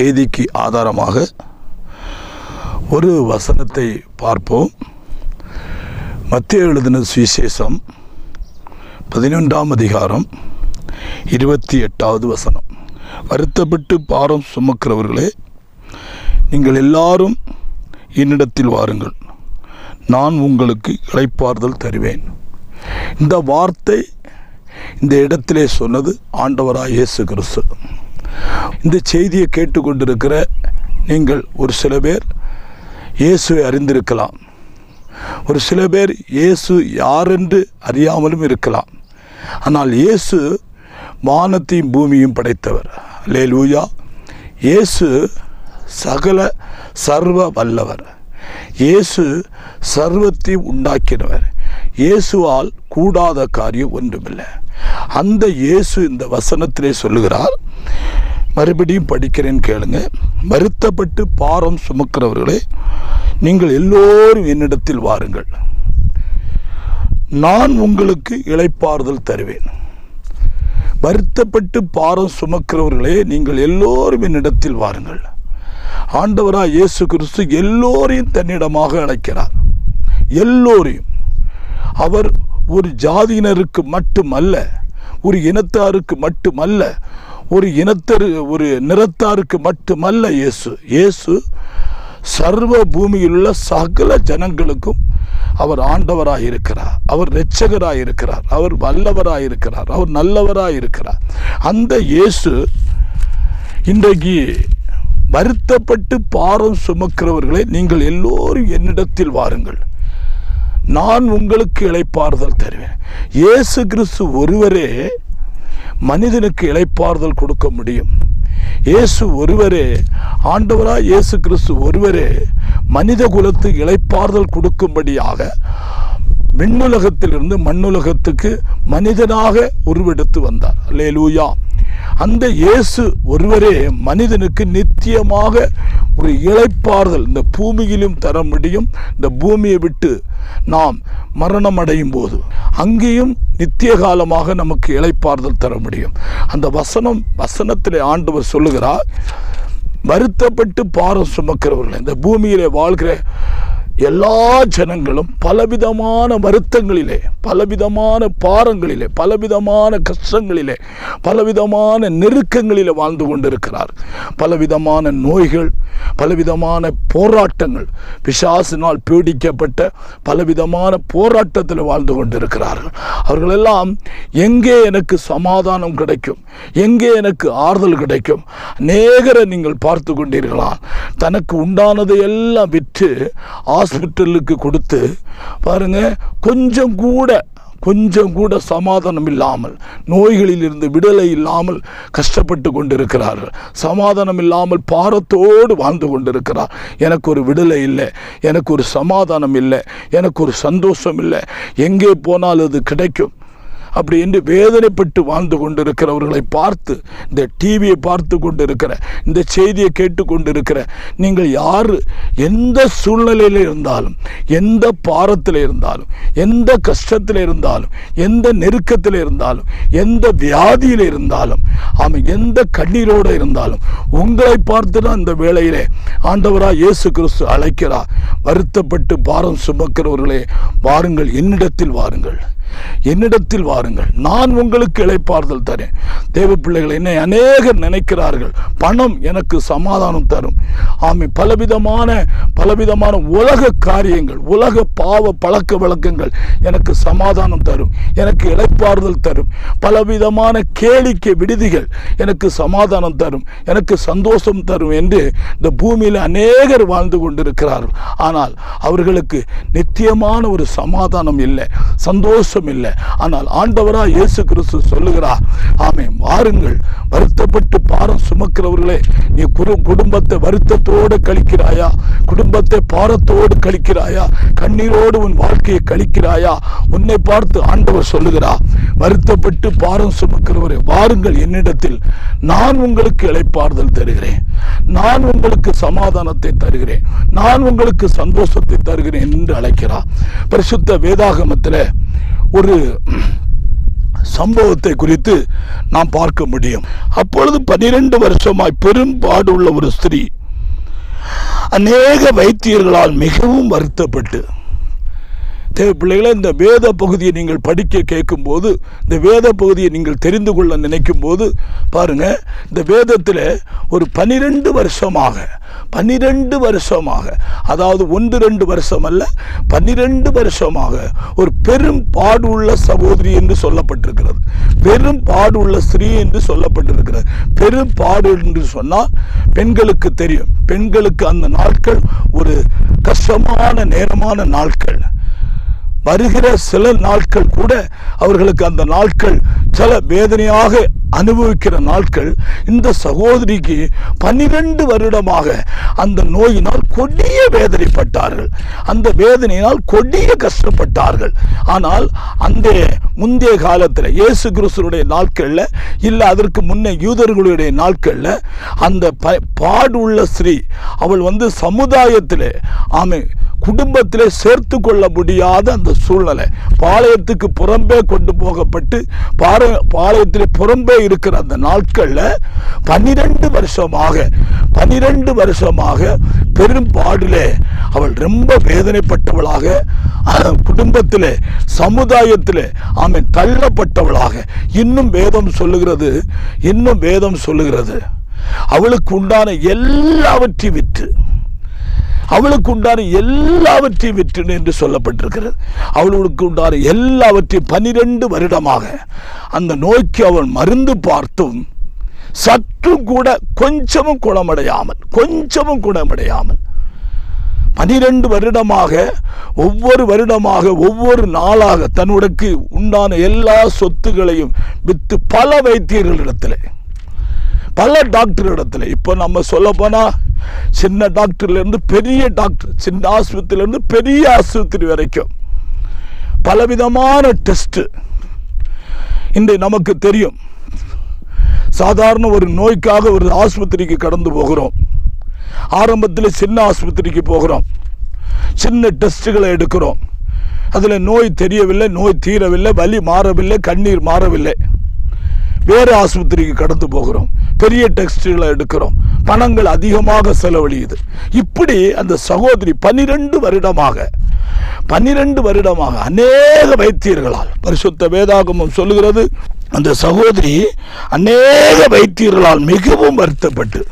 செய்திக்கு ஆதாரமாக ஒரு வசனத்தை பார்ப்போம். மத்திய எழுதின சுவிசேஷம் பதினொன்றாம் அதிகாரம் இருபத்தி எட்டாவது வசனம். வருத்தப்பட்டு பாரம் சுமக்கிறவர்களே நீங்கள் எல்லாரும் என்னிடத்தில் வாருங்கள். நான் உங்களுக்கு இழைப்பார்தல் தருவேன். இந்த வார்த்தை இந்த இடத்திலே சொன்னது ஆண்டவராக இயேசு கிறிஸ்து. இந்த செய்தியை கேட்டுக்கொண்டிருக்கிற நீங்கள் ஒரு சில பேர் இயேசுவை அறிந்திருக்கலாம். ஒரு சில பேர் இயேசு யாரென்று அறியாமலும் இருக்கலாம். ஆனால் இயேசு வானத்தையும் பூமியும் படைத்தவர். லேலூயா இயேசு சகல சர்வ வல்லவர். இயேசு சர்வத்தையும் உண்டாக்கினவர். இயேசுவால் கூடாத காரியம் ஒன்றுமில்லை. அந்த இயேசு இந்த வசனத்திலே சொல்லுகிறார் மறுபடியும் படிக்கிறேன் கேளுங்க. வருத்தப்பட்டு பாரம் சுமக்கிறவர்களே நீங்கள் எல்லோரும் என்னிடத்தில் வாருங்கள். நான் உங்களுக்கு இழைப்பாறுதல் தருவேன். வருத்தப்பட்டு பாரம் சுமக்கிறவர்களே நீங்கள் எல்லோரும் என்னிடத்தில் வாருங்கள். ஆண்டவராக இயேசு கிறிஸ்து எல்லோரையும் தன்னிடமாக அழைக்கிறார். எல்லோரையும். அவர் ஒரு ஜாதியினருக்கு மட்டுமல்ல ஒரு இனத்தாருக்கு மட்டுமல்ல ஒரு இனத்தரு ஒரு நிறத்தாருக்கு மட்டுமல்ல இயேசு. இயேசு சர்வ பூமியில் உள்ள சகல ஜனங்களுக்கும் அவர் ஆண்டவராக இருக்கிறார் அவர் இரட்சகராக இருக்கிறார் அவர் வல்லவராக இருக்கிறார் அவர் நல்லவராக இருக்கிறார் அந்த இயேசு இன்றைக்கு வருத்தப்பட்டு பாரம் சுமக்கிறவர்களை நீங்கள் எல்லோரும் என்னிடத்தில் வாருங்கள். நான் உங்களுக்கு இழைப்பாறுதல் தருவேன். இயேசு கிறிஸ்து ஒருவரே மனிதனுக்கு இழைப்பாறுதல் கொடுக்க முடியும். இயேசு ஒருவரே ஆண்டவராக இயேசு கிறிஸ்து ஒருவரே மனித குலத்துக்கு இழைப்பாறுதல் கொடுக்கும்படியாக விண்ணுலகத்திலிருந்து மண்ணுலகத்துக்கு மனிதனாக உருவெடுத்து வந்தார். லேலூயா அந்த இயேசு ஒருவரே மனிதனுக்கு நித்தியமாக ஒரு இளைப்பாறுதல் இந்த பூமியிலும் தர முடியும் இந்த பூமியை விட்டு நாம் மரணம் அடையும் போது அங்கேயும் நித்திய காலமாக நமக்கு இளைப்பாறுதல் தர முடியும். அந்த வசனம் வசனத்திலே ஆண்டவர் சொல்லுகிறார் வருத்தப்பட்டு பாரம் சுமக்கிறவர்கள் இந்த பூமியிலே வாழ்கிற எல்லா ஜனங்களும் பலவிதமான வருத்தங்களிலே பலவிதமான பாரங்களிலே பலவிதமான கஷ்டங்களிலே பலவிதமான நெருக்கங்களிலே வாழ்ந்து கொண்டிருக்கிறார். பலவிதமான நோய்கள் பலவிதமான போராட்டங்கள் பிசாசினால் பீடிக்கப்பட்ட பலவிதமான போராட்டத்தில் வாழ்ந்து கொண்டிருக்கிறார்கள். அவர்களெல்லாம் எங்கே எனக்கு சமாதானம் கிடைக்கும்? எங்கே எனக்கு ஆறுதல் கிடைக்கும்? நேகரை நீங்கள் பார்த்து கொண்டீர்களா? தனக்கு உண்டானதை எல்லாம் விற்று ஹாஸ்பிட்டலுக்கு கொடுத்து பாருங்க கொஞ்சம் கூட கொஞ்சம் கூட சமாதானம் இல்லாமல் நோய்களில் இருந்து விடுதலை இல்லாமல் கஷ்டப்பட்டு கொண்டிருக்கிறார்கள். சமாதானம் இல்லாமல் பாரத்தோடு வாழ்ந்து கொண்டிருக்கிறார். எனக்கு ஒரு விடுதலை இல்லை எனக்கு ஒரு சமாதானம் இல்லை எனக்கு ஒரு சந்தோஷம் இல்லை. எங்கே போனால் அது கிடைக்கும். அப்படி என்று வேதனைப்பட்டு வாழ்ந்து கொண்டிருக்கிறவர்களை பார்த்து இந்த டிவியை பார்த்து கொண்டிருக்கிற இந்த செய்தியை கேட்டு கொண்டிருக்கிற நீங்கள் யார்? எந்த சூழ்நிலையில் இருந்தாலும் எந்த பாரத்தில் இருந்தாலும் எந்த கஷ்டத்தில் இருந்தாலும் எந்த நெருக்கத்தில் இருந்தாலும் எந்த வியாதியில் இருந்தாலும் அவன் எந்த கண்ணீரோடு இருந்தாலும் உங்களை பார்த்து தான் இந்த வேளையிலே ஆண்டவராக இயேசு கிறிஸ்து அழைக்கிறார். வருத்தப்பட்டு பாரம் சுமக்கிறவர்களே வாருங்கள் என்னிடத்தில் வாருங்கள். என்னிடத்தில் வாருங்கள். நான் உங்களுக்கு இழைப்பார்தல் தரேன். தேவ பிள்ளைகள் என்னை அநேகர் நினைக்கிறார்கள். பணம் எனக்கு சமாதானம் தரும். ஆமை பலவிதமான பலவிதமான உலக காரியங்கள் உலக பாவ பழக்க வழக்கங்கள் எனக்கு சமாதானம் தரும். எனக்கு இழைப்பாறுதல் தரும். பலவிதமான கேளிக்கை விடுதிகள் எனக்கு சமாதானம் தரும். எனக்கு சந்தோஷம் தரும் என்று இந்த பூமியில் அநேகர் வாழ்ந்து கொண்டிருக்கிறார்கள். ஆனால் அவர்களுக்கு நித்தியமான ஒரு சமாதானம் இல்லை. சந்தோஷம் இல்லை ஆனால் ஆண்டவரா இயேசு கிறிஸ்து சொல்லுகிறார் ஆமே வாருங்கள். வருத்தப்பட்டு பாரம் சுமக்கிறவர்களே நீ குரு குடும்பத்தை வருத்தத்தோடு கழிக்கிறாயா? குடும்பத்தை பாரத்தோடு கழிக்கிறாயா? கண்ணீரோடு உன் வாழ்க்கையை கழிக்கிறாயா? உன்னை பார்த்து ஆண்டவர் சொல்லுகிறா வருத்தப்பட்டு பாரம் சுமக்கிறவரே வாருங்கள் என்னிடத்தில். நான் உங்களுக்கு இழைப்பாறுதல் தருகிறேன். நான் உங்களுக்கு சமாதானத்தை தருகிறேன். நான் உங்களுக்கு சந்தோஷத்தை தருகிறேன் என்று அழைக்கிறார். பரிசுத்த வேதாகமத்தில் ஒரு சம்பவத்தை குறித்து நாம் பார்க்க முடியும். அப்பொழுது பனிரெண்டு வருஷமாய் பெரும்பாடு உள்ள ஒரு ஸ்திரீ அநேக வைத்தியர்களால் மிகவும் வருத்தப்பட்டு தேவ பிள்ளைகளை இந்த வேத பகுதியை நீங்கள் படிக்க கேட்கும்போது இந்த வேத பகுதியை நீங்கள் தெரிந்து கொள்ள நினைக்கும் போது பாருங்கள் இந்த வேதத்தில் ஒரு பனிரெண்டு வருஷமாக பன்னிரெண்டு வருஷமாக அதாவது ஒன்று ரெண்டு வருஷம் அல்ல பன்னிரெண்டு வருஷமாக ஒரு பெரும் பாடுள்ள சகோதரி என்று சொல்லப்பட்டிருக்கிறது. பெரும் பாடுள்ள ஸ்திரீ என்று சொல்லப்பட்டிருக்கிறது. பெரும் பாடு என்று சொன்னால் பெண்களுக்கு தெரியும். பெண்களுக்கு அந்த நாட்கள் ஒரு கஷ்டமான நேரமான நாட்கள். வருகிற சில நாட்கள் கூட அவர்களுக்கு அந்த நாட்கள் சில வேதனையாக அனுபவிக்கிற நாட்கள் இந்த சகோதரிக்கு பன்னிரண்டு வருடமாக அந்த நோயினால் கொடிய வேதனைப்பட்டார்கள். அந்த வேதனையினால் கொடிய கஷ்டப்பட்டார்கள். ஆனால் அந்த முந்தைய காலத்தில் இயேசு கிறிஸ்துடைய நாட்களில் இல்லை அதற்கு முன்னே யூதர்களுடைய நாட்களில் அந்த ப பாடுள்ள ஸ்ரீ அவள் வந்து சமுதாயத்தில் ஆமை குடும்பத்திலே சேர்த்து கொள்ள முடியாத அந்த சூழ்நிலை. பாளையத்துக்கு புறம்பே கொண்டு போகப்பட்டு பார பாளையத்திலே புறம்பே இருக்கிற அந்த நாட்களில் பன்னிரண்டு வருஷமாக பன்னிரண்டு வருஷமாக பெரும் பாடிலே அவள் ரொம்ப வேதனைப்பட்டவளாக குடும்பத்தில் குடும்பத்திலே சமுதாயத்திலே தள்ளப்பட்டவளாக. இன்னும் வேதம் சொல்லுகிறது இன்னும் வேதம் சொல்லுகிறது. அவளுக்கு உண்டான எல்லாவற்றையும் விற்று அவளுக்கு உண்டான எல்லாவற்றையும் விற்றுன்னு என்று சொல்லப்பட்டிருக்கிறது. அவளுக்கு உண்டான எல்லாவற்றையும் பனிரெண்டு வருடமாக அந்த நோய்க்கு அவள் மருந்து பார்த்தும் சற்று கூட கொஞ்சமும் குணமடையாமல் கொஞ்சமும் குணமடையாமல் பனிரெண்டு வருடமாக ஒவ்வொரு வருடமாக ஒவ்வொரு நாளாக தன்னுடக்கு உண்டான எல்லா சொத்துகளையும் வித்து பல வைத்தியர்களிடத்தில் பல டாக்டர் இடத்துல இப்போ நம்ம சொல்ல போனால் சின்ன டாக்டர்லேருந்து பெரிய டாக்டர் சின்ன ஆஸ்பத்திரியிலேருந்து பெரிய ஆஸ்பத்திரி வரைக்கும். பலவிதமான டெஸ்ட்டு இன்று நமக்கு தெரியும். சாதாரண ஒரு நோய்க்காக ஒரு ஆஸ்பத்திரிக்கு கடந்து போகிறோம். ஆரம்பத்தில் சின்ன ஆஸ்பத்திரிக்கு போகிறோம். சின்ன டெஸ்ட்டுகளை எடுக்கிறோம். அதில் நோய் தெரியவில்லை நோய் தீரவில்லை வலி மாறவில்லை கண்ணீர் மாறவில்லை. வேறு ஆஸ்பத்திரிக்கு கடந்து போகிறோம். பெரிய டெக்ஸ்டைலை எடுக்கிறோம். பணங்கள் அதிகமாக செலவழியுது. இப்படி அந்த சகோதரி பன்னிரெண்டு வருடமாக பன்னிரெண்டு வருடமாக அநேக வைத்தியர்களால் பரிசுத்த வேதாகமம் சொல்லுகிறது அந்த சகோதரி அநேக வைத்தியர்களால் மிகவும் வருத்தப்பட்டு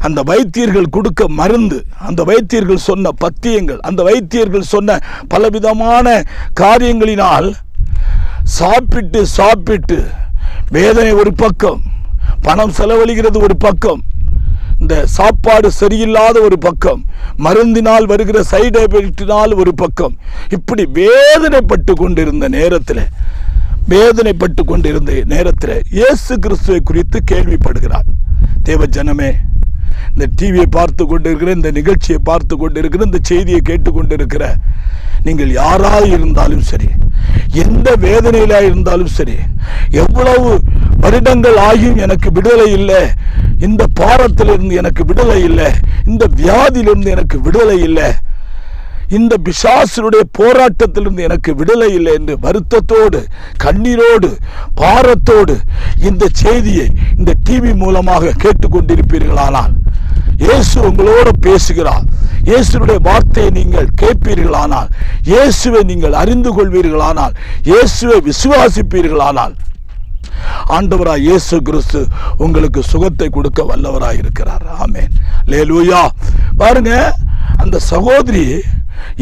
அந்த வைத்தியர்கள் கொடுக்க மருந்து அந்த வைத்தியர்கள் சொன்ன பத்தியங்கள் அந்த வைத்தியர்கள் சொன்ன பலவிதமான காரியங்களினால் சாப்பிட்டு சாப்பிட்டு வேதனை ஒரு பக்கம் பணம் செலவழிகிறது ஒரு பக்கம் இந்த சாப்பாடு சரியில்லாத ஒரு பக்கம் மருந்தினால் வருகிற சைடு எஃபெக்டினால் ஒரு பக்கம். இப்படி வேதனைப்பட்டு கொண்டிருந்த நேரத்தில் வேதனைப்பட்டு கொண்டிருந்த நேரத்தில் இயேசு கிறிஸ்துவை குறித்து கேள்விப்படுகிறார். தேவ ஜனமே இந்த டிவியை பார்த்து கொண்டிருக்கிற இந்த நிகழ்ச்சியை பார்த்து கொண்டிருக்கிற இந்த செய்தியை கேட்டுக்கொண்டிருக்கிற நீங்கள் யாராக இருந்தாலும் சரி எந்த வேதனையிலாக இருந்தாலும் சரி எவ்வளவு வருடங்கள் ஆகியும் எனக்கு விடுதலை இல்லை. இந்த பாரத்திலிருந்து எனக்கு விடுதலை இல்லை. இந்த வியாதியிலிருந்து எனக்கு விடுதலை இல்லை. இந்த பிசாசனுடைய போராட்டத்திலிருந்து எனக்கு விடுதலை இல்லை என்று வருத்தத்தோடு கண்ணீரோடு பாரத்தோடு இந்த செய்தியை இந்த டிவி மூலமாக கேட்டுக்கொண்டிருப்பீர்களானால் இயேசு உங்களோடு பேசுகிறார். இயேசுடைய வார்த்தையை நீங்கள் கேட்பீர்களானால் இயேசுவை நீங்கள் அறிந்து கொள்வீர்களானால் இயேசுவை விசுவாசிப்பீர்களானால் ஆண்டவராய் இயேசு கிறிஸ்து உங்களுக்கு சுகத்தை கொடுக்க வல்லவராய் இருக்கிறார். ஆமேன். லேலூயா பாருங்க அந்த சகோதரி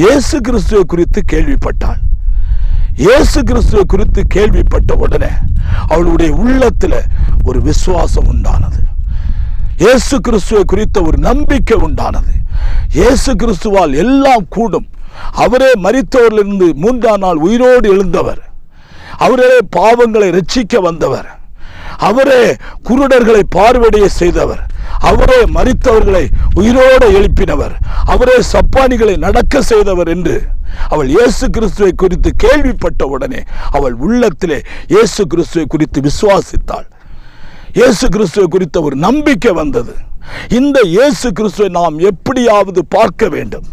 இயேசு கிறிஸ்துவை குறித்து கேள்விப்பட்டாள். இயேசு கிறிஸ்துவை குறித்து கேள்விப்பட்ட உடனே அவளுடைய உள்ளத்தில் ஒரு விசுவாசம் உண்டானது. இயேசு கிறிஸ்துவை குறித்த ஒரு நம்பிக்கை உண்டானது. இயேசு கிறிஸ்துவால் எல்லாம் கூடும். அவரே மறித்தவரிலிருந்து மூன்றாம் நாள் உயிரோடு எழுந்தவர். அவரே பாவங்களை ரட்சிக்க வந்தவர். அவரே குருடர்களை பார்வையடைய செய்தவர். அவரே மறித்தவர்களை உயிரோடு எழுப்பினவர். அவரே சப்பானிகளை நடக்க செய்தவர் என்று அவள் இயேசு கிறிஸ்துவை குறித்து கேள்விப்பட்ட உடனே அவள் உள்ளத்திலே இயேசு கிறிஸ்துவை குறித்து விசுவாசித்தாள். இயேசு கிறிஸ்துவை குறித்த ஒரு நம்பிக்கை வந்தது. இந்த இயேசு கிறிஸ்துவை நாம் எப்படியாவது பார்க்க வேண்டும்.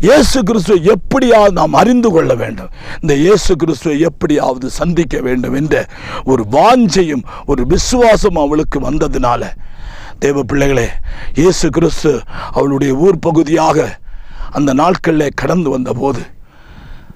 இயேசு கிறிஸ்துவை எப்படியாவது நாம் அறிந்து கொள்ள வேண்டும். இந்த இயேசு கிறிஸ்துவை எப்படியாவது சந்திக்க வேண்டும் என்ற ஒரு வாஞ்சையும் ஒரு விசுவாசம் அவளுக்கு வந்ததினால. தேவ பிள்ளைகளே இயேசு கிறிஸ்து அவளுடைய ஊர் பகுதியாக அந்த நாட்களில் கடந்து வந்தபோது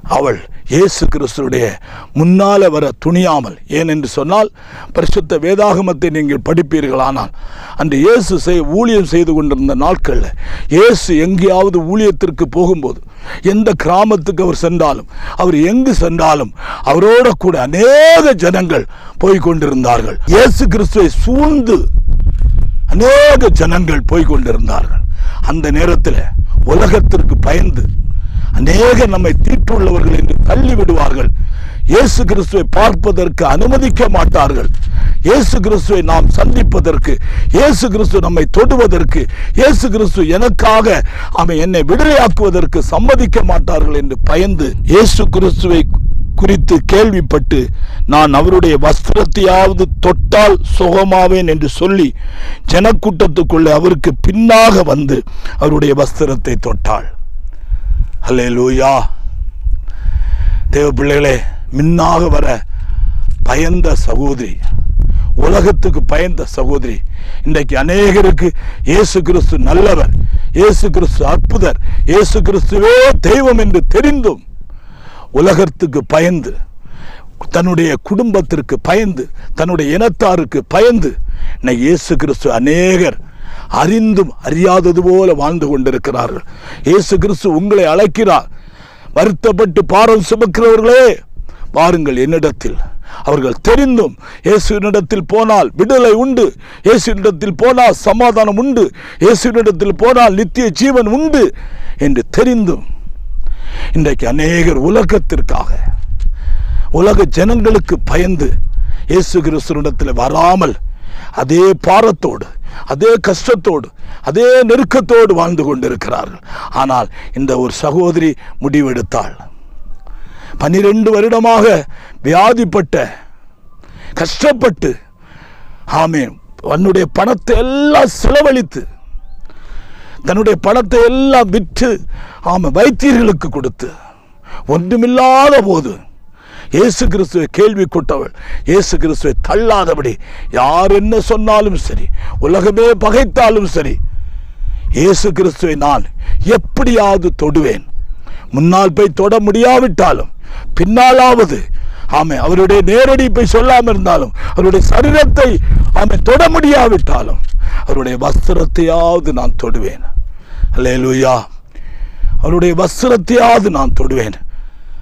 அவள் இயேசு கிறிஸ்துடைய முன்னால வர துணியாமல். ஏனென்று சொன்னால் பரிசுத்த வேதாகமத்தை நீங்கள் படிப்பீர்களானால் அந்த இயேசு செய் ஊழியம் செய்து கொண்டிருந்த நாட்களில் இயேசு எங்கேயாவது ஊழியத்திற்கு போகும்போது எந்த கிராமத்துக்கு அவர் சென்றாலும் அவர் எங்கு சென்றாலும் அவரோட கூட அநேக ஜனங்கள் போய்கொண்டிருந்தார்கள் இயேசு கிறிஸ்துவை சூழ்ந்து அநேக ஜனங்கள் போய்கொண்டிருந்தார்கள் அந்த நேரத்தில் உலகத்திற்கு பயந்து அநேக நம்மை தீட்டுள்ளவர்கள் என்று தள்ளி விடுவார்கள் இயேசு கிறிஸ்துவை பார்ப்பதற்கு அனுமதிக்க மாட்டார்கள். இயேசு கிறிஸ்துவை நாம் சந்திப்பதற்கு இயேசு கிறிஸ்து நம்மை தொடுவதற்கு இயேசு கிறிஸ்து எனக்காக அவன் என்னை விடுதலையாக்குவதற்கு சம்மதிக்க மாட்டார்கள் என்று பயந்து இயேசு கிறிஸ்துவை குறித்து கேள்விப்பட்டு நான் அவருடைய வஸ்திரத்தையாவது தொட்டால் சுகமாவேன் என்று சொல்லி ஜனக்கூட்டத்துக்குள்ளே அவருக்கு பின்னாக வந்து அவருடைய வஸ்திரத்தை தொட்டாள். அல்லே லூயா தேவ பிள்ளைகளே மின்னாக வர பயந்த சகோதரி உலகத்துக்கு பயந்த சகோதரி இன்றைக்கு அநேகருக்கு இயேசு கிறிஸ்து நல்லவர் இயேசு கிறிஸ்து அற்புதர் இயேசு கிறிஸ்துவே தெய்வம் என்று தெரிந்தும் உலகத்துக்கு பயந்து தன்னுடைய குடும்பத்திற்கு பயந்து தன்னுடைய இனத்தாருக்கு பயந்து இன்னைக்கு இயேசு கிறிஸ்து அநேகர் அறிந்தும் அறியாதது போல வாழ்ந்து கொண்டிருக்கிறார்கள். இயேசு கிறிஸ்து உங்களை அழைக்கிறார். வருத்தப்பட்டு பாரம் சுமக்கிறவர்களே வாருங்கள் என்னிடத்தில். அவர்கள் தெரிந்தும் இயேசுவினிடத்தில் போனால் விடுதலை உண்டு இயேசுவினிடத்தில் போனால் சமாதானம் உண்டு இயேசுவினிடத்தில் போனால் நித்திய ஜீவன் உண்டு என்று தெரிந்தும் இன்றைக்கு அநேகர் உலகத்திற்காக உலக ஜனங்களுக்கு பயந்து இயேசு கிறிஸ்துவனிடத்தில் வராமல் அதே பாரத்தோடு அதே கஷ்டத்தோடு அதே நெருக்கத்தோடு வாழ்ந்து கொண்டிருக்கிறார்கள். ஆனால் இந்த ஒரு சகோதரி முடிவெடுத்தாள். பனிரெண்டு வருடமாக வியாதிப்பட்ட கஷ்டப்பட்டு ஆமே தன்னுடைய பணத்தை எல்லாம் செலவழித்து தன்னுடைய பணத்தை எல்லாம் விற்று ஆமாம் வைத்தியர்களுக்கு கொடுத்து ஒன்றுமில்லாத போது இயேசு கிறிஸ்துவை கேள்வி கொட்டவள் இயேசு கிறிஸ்துவை தள்ளாதபடி யார் என்ன சொன்னாலும் சரி உலகமே பகைத்தாலும் சரி இயேசு கிறிஸ்துவை நான் எப்படியாவது தொடுவேன். முன்னால் போய் தொட முடியாவிட்டாலும் பின்னாலாவது ஆமை அவருடைய நேரடி போய் சொல்லாமல் இருந்தாலும் அவருடைய சரீரத்தை ஆமை தொட முடியாவிட்டாலும் அவருடைய வஸ்திரத்தையாவது நான் தொடுவேன். அல்லேலூயா அவருடைய வஸ்திரத்தையாவது நான் தொடுவேன்.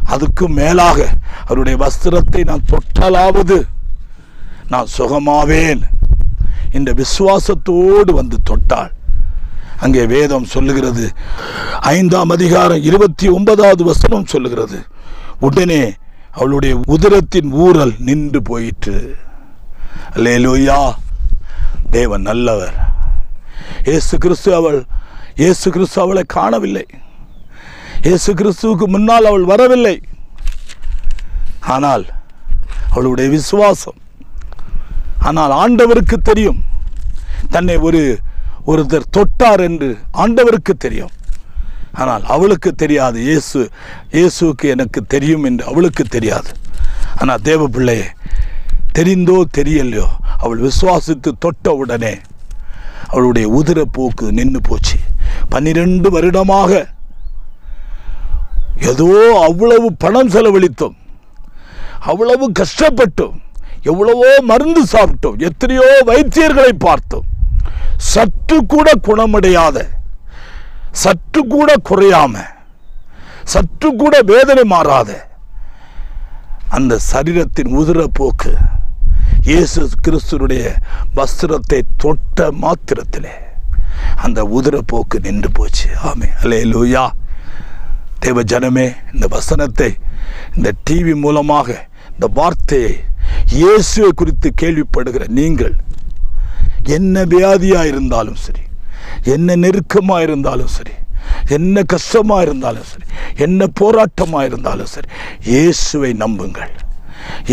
அதுக்கும் மேலாக அவருடைய வஸ்திரத்தை நான் தொட்டலாவது நான் சுகமாவேன். இந்த விசுவாசத்தோடு வந்து தொட்டாள். அங்கே வேதம் சொல்லுகிறது. ஐந்தாம் அதிகாரம் இருபத்தி ஒன்பதாவது வசனம் சொல்லுகிறது. உடனே அவளுடைய உதிரத்தின் ஊரல் நின்று போயிற்று. லேலூயா தேவன் நல்லவர். ஏசு கிறிஸ்து அவள் இயேசு கிறிஸ்து அவளை காணவில்லை. இயேசு கிறிஸ்துவுக்கு முன்னால் அவள் வரவில்லை. ஆனால் அவளுடைய விசுவாசம் ஆனால் ஆண்டவருக்கு தெரியும். தன்னை ஒரு ஒருத்தர் தொட்டார் என்று ஆண்டவருக்கு தெரியும். ஆனால் அவளுக்கு தெரியாது. இயேசு இயேசுவுக்கு எனக்கு தெரியும் என்று அவளுக்கு தெரியாது. ஆனால் தேவ பிள்ளையே தெரிந்தோ தெரியலையோ அவள் விசுவாசித்து தொட்ட உடனே அவளுடைய உதிர போக்கு நின்று போச்சு. பன்னிரெண்டு வருடமாக ஏதோ அவ்வளவு பணம் செலவழித்தோம். அவ்வளவு கஷ்டப்பட்டோம். எவ்வளவோ மருந்து சாப்பிட்டோம். எத்தனையோ வைத்தியர்களை பார்த்தோம். சற்று கூட குணமடையாத சற்று கூட குறையாம சற்று கூட வேதனை மாறாத அந்த சரீரத்தின் உதிர போக்கு இயேசு கிறிஸ்துனுடைய வஸ்திரத்தை தொட்ட மாத்திரத்திலே அந்த உதிரப்போக்கு நின்று போச்சு. ஆமே அலே லூயா தேவ ஜனமே இந்த வசனத்தை இந்த டிவி மூலமாக இந்த வார்த்தையை இயேசுவை குறித்து கேள்விப்படுகிற நீங்கள் என்ன வியாதியா இருந்தாலும் சரி என்ன நெருக்கமா இருந்தாலும் சரி என்ன கஷ்டமா இருந்தாலும் சரி என்ன போராட்டமா இருந்தாலும் சரி இயேசுவை நம்புங்கள்.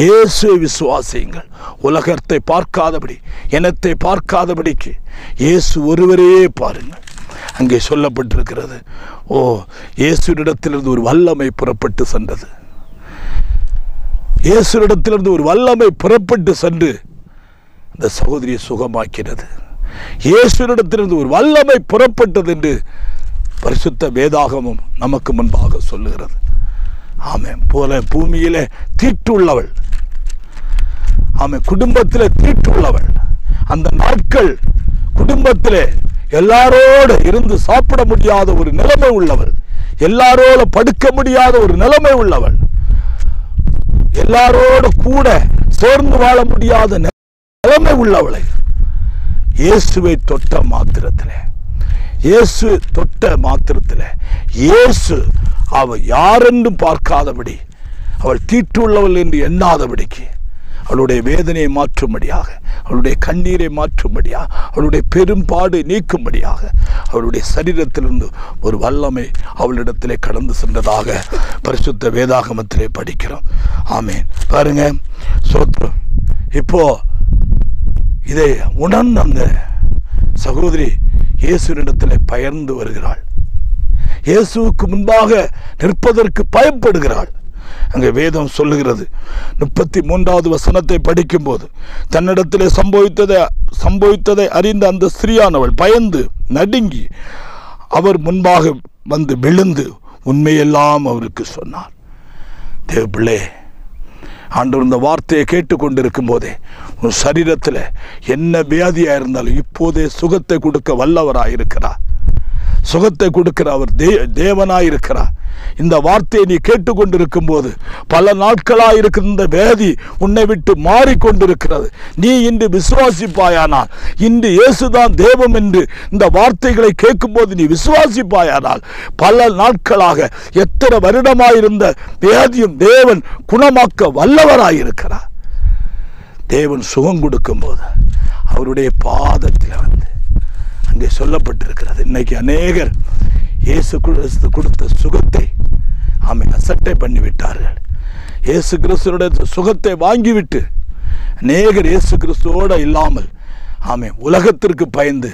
இயேசுவை விசுவாசியுங்கள். உலகத்தை பார்க்காதபடி இனத்தை பார்க்காதபடிக்கு இயேசு ஒருவரையே பாருங்கள். அங்கே சொல்லப்பட்டிருக்கிறது. ஓ இயேசுடத்திலிருந்து ஒரு வல்லமை புறப்பட்டு சென்றது. இயேசுடத்திலிருந்து ஒரு வல்லமை புறப்பட்டு சென்று இந்த சகோதரியை சுகமாக்கிறது இயேசுடத்திலிருந்து ஒரு வல்லமை புறப்பட்டது என்று பரிசுத்த வேதாகமும் நமக்கு முன்பாக சொல்லுகிறது. ஆமே போல பூமியிலே தீட்டுள்ளவள். ஆமே குடும்பத்திலே தீட்டுள்ளவள். அந்த நாட்கள் குடும்பத்திலே எல்லாரோடு இருந்து சாப்பிட முடியாத ஒரு நிலைமை உள்ளவள். எல்லாரோட படுக்க முடியாத ஒரு நிலைமை உள்ளவள். எல்லாரோடு கூட சேர்ந்து வாழ முடியாத நிலைமை உள்ளவளை. இயேசுவை தொட்ட மாத்திரத்தில். இயேசு தொட்ட மாத்திரத்தில். இயேசு அவள் யாரென்றும் பார்க்காதபடி அவள் தீட்டு உள்ளவள் என்று எண்ணாதபடிக்கு அவளுடைய வேதனையை மாற்றும்படியாக அவளுடைய கண்ணீரை மாற்றும்படியாக அவளுடைய பெரும்பாடு நீக்கும்படியாக அவளுடைய சரீரத்திலிருந்து ஒரு வல்லமை அவளிடத்திலே கடந்து சென்றதாக பரிசுத்த வேதாகமத்திலே படிக்கிறோம். ஆமேன். பாருங்க சோத்ரம் இப்போ இதை உணர்ந்த அந்த சகோதரி இயேசுவினிடத்தில் பயர்ந்து வருகிறாள். இயேசுவுக்கு முன்பாக நிற்பதற்கு பயப்படுகிறாள். அங்கே வேதம் சொல்லுகிறது. முப்பத்தி மூன்றாவது வசனத்தை படிக்கும்போது தன்னிடத்திலே சம்பவித்ததை சம்பவித்ததை அறிந்த அந்த ஸ்திரியானவள் பயந்து நடுங்கி அவர் முன்பாக வந்து விழுந்து உண்மையெல்லாம் அவருக்கு சொன்னார். தேவ பிள்ளே ஆண்டவர் இந்த வார்த்தையை கேட்டுக்கொண்டிருக்கும் போதே உன் சரீரத்தில் என்ன வியாதியாக இருந்தாலும் இப்போதே சுகத்தை கொடுக்க வல்லவராக இருக்கிறார் சுகத்தை கொடுக்கிற அவர் தே தேவனாயிருக்கிறார். இந்த வார்த்தையை நீ கேட்டுக்கொண்டிருக்கும் போது பல நாட்களாக இருக்கிற இந்த வேதி உன்னை விட்டு மாறிக்கொண்டிருக்கிறது. நீ இன்று விசுவாசிப்பாயானால் இன்று இயேசுதான் தேவம் என்று இந்த வார்த்தைகளை கேட்கும்போது நீ விசுவாசிப்பாயானால் பல நாட்களாக எத்தனை வருடமாயிருந்த வேதியும் தேவன் குணமாக்க வல்லவராயிருக்கிறார். தேவன் சுகம் கொடுக்கும்போது அவருடைய பாதத்தில் வந்து அங்கே சொல்லப்பட்டிருக்கிறது. இன்னைக்கு அநேகர் இயேசு கிறிஸ்து கொடுத்த சுகத்தை ஆமை அசட்டை பண்ணிவிட்டார்கள். இயேசு கிறிஸ்துடைய சுகத்தை வாங்கிவிட்டு அநேகர் இயேசு கிறிஸ்துவோடு இல்லாமல் ஆமை உலகத்திற்கு பயந்து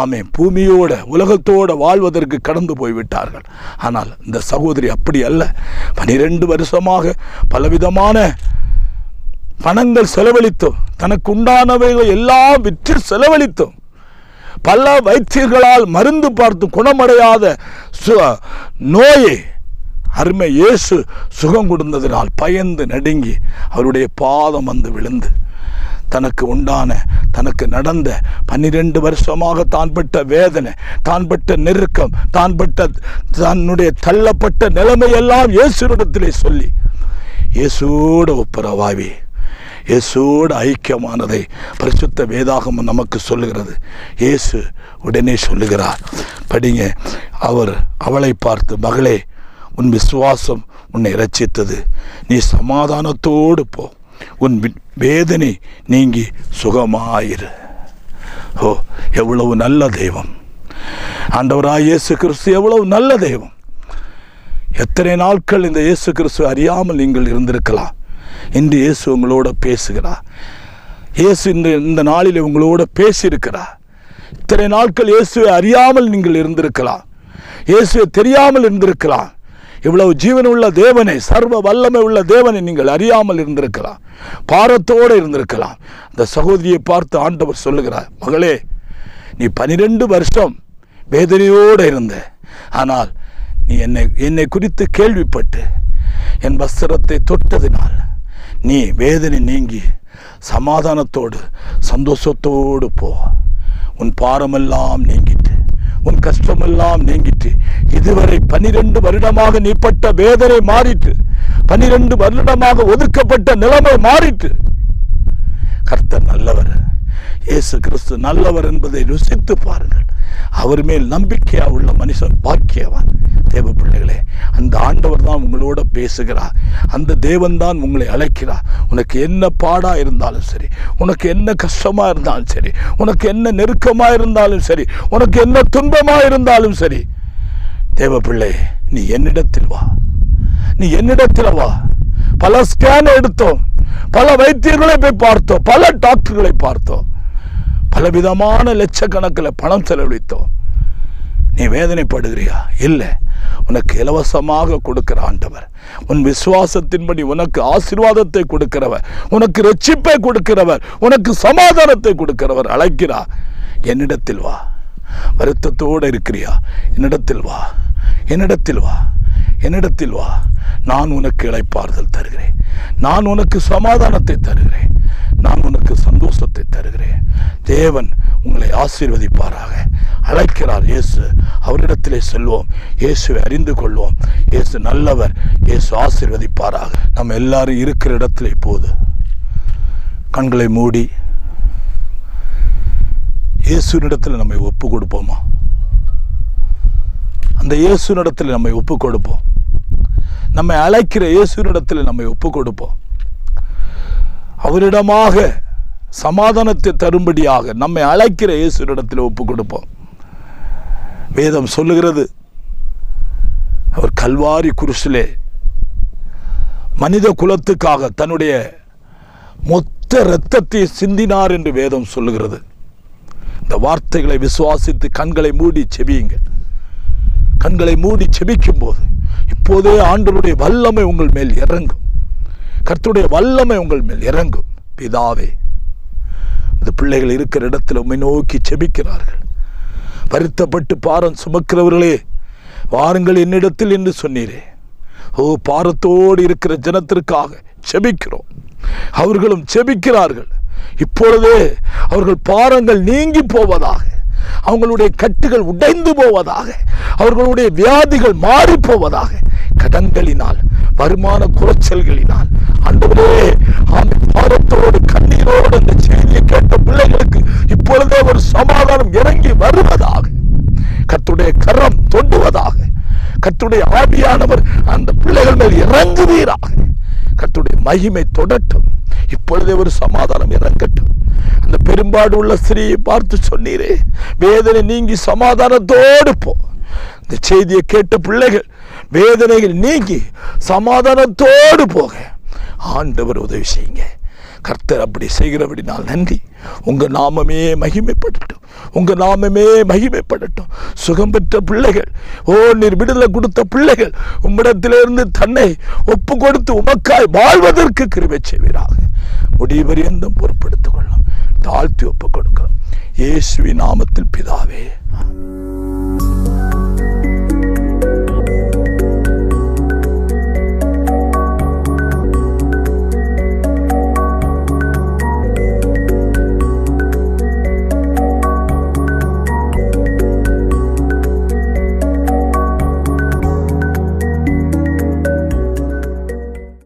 ஆமே பூமியோட உலகத்தோட வாழ்வதற்கு கடந்து போய்விட்டார்கள். ஆனால் இந்த சகோதரி அப்படி அல்ல. பனிரெண்டு வருஷமாக பலவிதமான பணங்கள் செலவழித்தோம் தனக்கு உண்டானவைகள் எல்லாம் விற்று செலவழித்தோம் பல வைத்தியர்களால் மருந்து பார்த்து குணமடையாத நோயை அருமை இயேசு சுகம் கொடுத்ததினால் பயந்து நடுங்கி அவருடைய பாதம் வந்து விழுந்து தனக்கு உண்டான தனக்கு நடந்த பன்னிரெண்டு வருஷமாக தான் பட்ட வேதனை தான் பட்ட நெருக்கம் தான் பட்ட தன்னுடைய தள்ளப்பட்ட நிலைமையெல்லாம் இயேசுடத்திலே சொல்லி இயேசுவோட ஒப்புரவாவி இயேசுவோடு ஐக்கியமானதை பரிசுத்த வேதாகமம் நமக்கு சொல்லுகிறது. இயேசு உடனே சொல்லுகிறார். படிங்க அவர் அவளை பார்த்து மகளே உன் விசுவாசம் உன்னை ரட்சித்தது நீ சமாதானத்தோடு போ. உன் வேதனை நீங்கி சுகமாயிரு. ஓ எவ்வளவு நல்ல தெய்வம். ஆண்டவராய் இயேசு கிறிஸ்து எவ்வளவு நல்ல தெய்வம். எத்தனை நாட்கள் இந்த இயேசு கிறிஸ்து அறியாமல் நீங்கள் இருந்திருக்கலாம். இன்று இயேசு உங்களோட பேசுகிறார் இயேசு இந்த இந்த நாளில் உங்களோட பேசியிருக்கிறார் இத்தனை நாட்கள் இயேசுவை அறியாமல் நீங்கள் இருந்திருக்கலாம் இயேசுவை தெரியாமல் இருந்திருக்கலாம் இவ்வளவு ஜீவன் உள்ள தேவனை சர்வ வல்லமை உள்ள தேவனை நீங்கள் அறியாமல் இருந்திருக்கலாம் பாரத்தோடு இருந்திருக்கலாம் அந்த சகோதரியை பார்த்து ஆண்டவர் சொல்லுகிறார் மகளே நீ பனிரெண்டு வருஷம் வேதனையோடு இருந்த. ஆனால் நீ என்னை என்னை குறித்து கேள்விப்பட்டு என் வஸ்திரத்தை தொட்டதினால் நீ வேதனை நீங்கி சமாதானத்தோடு சந்தோஷத்தோடு போ. உன் பாரமெல்லாம் நீங்கிட்டு உன் கஷ்டமெல்லாம் நீங்கிட்டு இதுவரை பனிரெண்டு வருடமாக நீ பட்ட வேதனை மாறிட்டு பனிரெண்டு வருடமாக ஒதுக்கப்பட்ட நிலைமை மாறிட்டு கர்த்தர் நல்லவர். இயேசு கிறிஸ்து நல்லவர் என்பதை ருசித்து பாருங்கள். அவர் மேல் நம்பிக்கையா உள்ள மனுஷன் பாக்கியவான். தேவ பிள்ளைகளே அந்த ஆண்டவர் தான் உங்களோட பேசுகிறார். அந்த தேவன் தான் உங்களை அழைக்கிறார். உனக்கு என்ன பாடா இருந்தாலும் சரி உனக்கு என்ன கஷ்டமா இருந்தாலும் சரி உனக்கு என்ன நெருக்கமா இருந்தாலும் சரி உனக்கு என்ன துன்பமா இருந்தாலும் சரி தேவ பிள்ளை நீ என்னிடத்தில் வா. நீ என்னிடத்தில் வா. பல ஸ்கேன் எடுத்தோம். பல வைத்தியர்களை போய் பார்த்தோம். பல டாக்டர்களை பார்த்தோம். பலவிதமான லட்சக்கணக்கில் பணம் செலவழித்தோம். நீ வேதனைப்படுகிறியா இல்லை. உனக்கு இலவசமாக கொடுக்கிற ஆண்டவர். உன் விசுவாசத்தின்படி உனக்கு ஆசீர்வாதத்தை கொடுக்கிறவர். உனக்கு ரட்சிப்பை கொடுக்கிறவர். உனக்கு சமாதானத்தை கொடுக்கிறவர். அழைக்கிறா என்னிடத்தில் வா. வருத்தத்தோடு இருக்கிறியா? என்னிடத்தில் வா. என்னிடத்தில் வா. என்னிடத்தில் வா. நான் உனக்கு இளைப்பாறுதல் தருகிறேன். நான் உனக்கு சமாதானத்தை தருகிறேன். நான் உனக்கு சந்தோஷத்தை தருகிறேன். தேவன் உங்களை ஆசீர்வதிப்பாராக. அழைக்கிறார் இயேசு. அவரிடத்திலே செல்வோம். இயேசுவை அறிந்து கொள்வோம். இயேசு நல்லவர். இயேசு ஆசீர்வதிப்பாராக. நம்ம எல்லாரும் இருக்கிற இடத்துல இப்போது கண்களை மூடி இயேசுனிடத்தில் நம்மை ஒப்பு கொடுப்போமா அந்த இயேசுனிடத்தில் நம்மை ஒப்பு கொடுப்போம் நம்மை அழைக்கிற இயேசுனிடத்தில் நம்மை ஒப்பு கொடுப்போம் அவரிடமாக சமாதானத்தை தரும்படியாக நம்மை அழைக்கிற இயேசுனிடத்தில் ஒப்பு கொடுப்போம் வேதம் சொல்லுகிறது அவர் கல்வாரி குருசிலே மனித குலத்துக்காக தன்னுடைய மொத்த இரத்தத்தை சிந்தினார் என்று வேதம் சொல்லுகிறது. இந்த வார்த்தைகளை விசுவாசித்து கண்களை மூடி செபியுங்கள். கண்களை மூடி செபிக்கும் போது இப்போதே ஆண்டருடைய வல்லமை உங்கள் மேல் இறங்கும். கர்த்துடைய வல்லமை உங்கள் மேல் இறங்கும். பிதாவே இந்த பிள்ளைகள் இருக்கிற இடத்துல உண்மை நோக்கி செபிக்கிறார்கள். வருத்தப்பட்டு பாரம் சுமக்கிறவர்களே வாருங்கள் என்னிடத்தில் என்று சொன்னீரே. ஓ பாரத்தோடு இருக்கிற ஜனத்திற்காக செபிக்கிறோம். அவர்களும் செபிக்கிறார்கள். இப்பொழுதே அவர்கள் பாரங்கள் நீங்கி போவதாக அவங்களுடைய கட்டுகள் உடைந்து போவதாக அவர்களுடைய வியாதிகள் மாறி போவதாக கடன்களினால் வருமான குறைச்சல்களினால். ஆண்டவரே ஆமை பாரத்தோடு கண்ணீரோடு அந்த செய்தியை கேட்ட பிள்ளைகளுக்கு இப்பொழுதே ஒரு சமாதானம் இறங்கி வருவதாக கத்துடைய கரம் தொண்டுவதாக கத்துடைய ஆவியானவர் அந்த பிள்ளைகள் மேல் இறங்குவீராக. கத்துடைய மகிமை தொடட்டும். இப்பொழுதே ஒரு சமாதானம் இறங்கட்டும். அந்த பெரும்பாடு உள்ள ஸ்திரீயை பார்த்து சொன்னீரே வேதனை நீங்கி சமாதானத்தோடு போ. இந்த செய்தியை கேட்ட பிள்ளைகள் வேதனைகள் நீங்கி சமாதானத்தோடு போக. ஆண்டவர் உதவி செய்யுங்க. கர்த்தர் அப்படி செய்கிறபடினால் நன்றி. உங்கள் நாமமே மகிமைப்படட்டும். உங்கள் நாமமே மகிமைப்படட்டும். சுகம் பெற்ற பிள்ளைகள் ஓ நீர் விடுதலை கொடுத்த பிள்ளைகள் உம்மிடத்திலிருந்து தன்னை ஒப்பு கொடுத்து உமக்காய் வாழ்வதற்கு கிருபை செய்வீராக. முடிவரியந்தம் பொறுப்படுத்திக் கொள்ளும். தாழ்த்தி ஒப்பு கொடுக்கிறோம். இயேசுவி நாமத்தில் பிதாவே.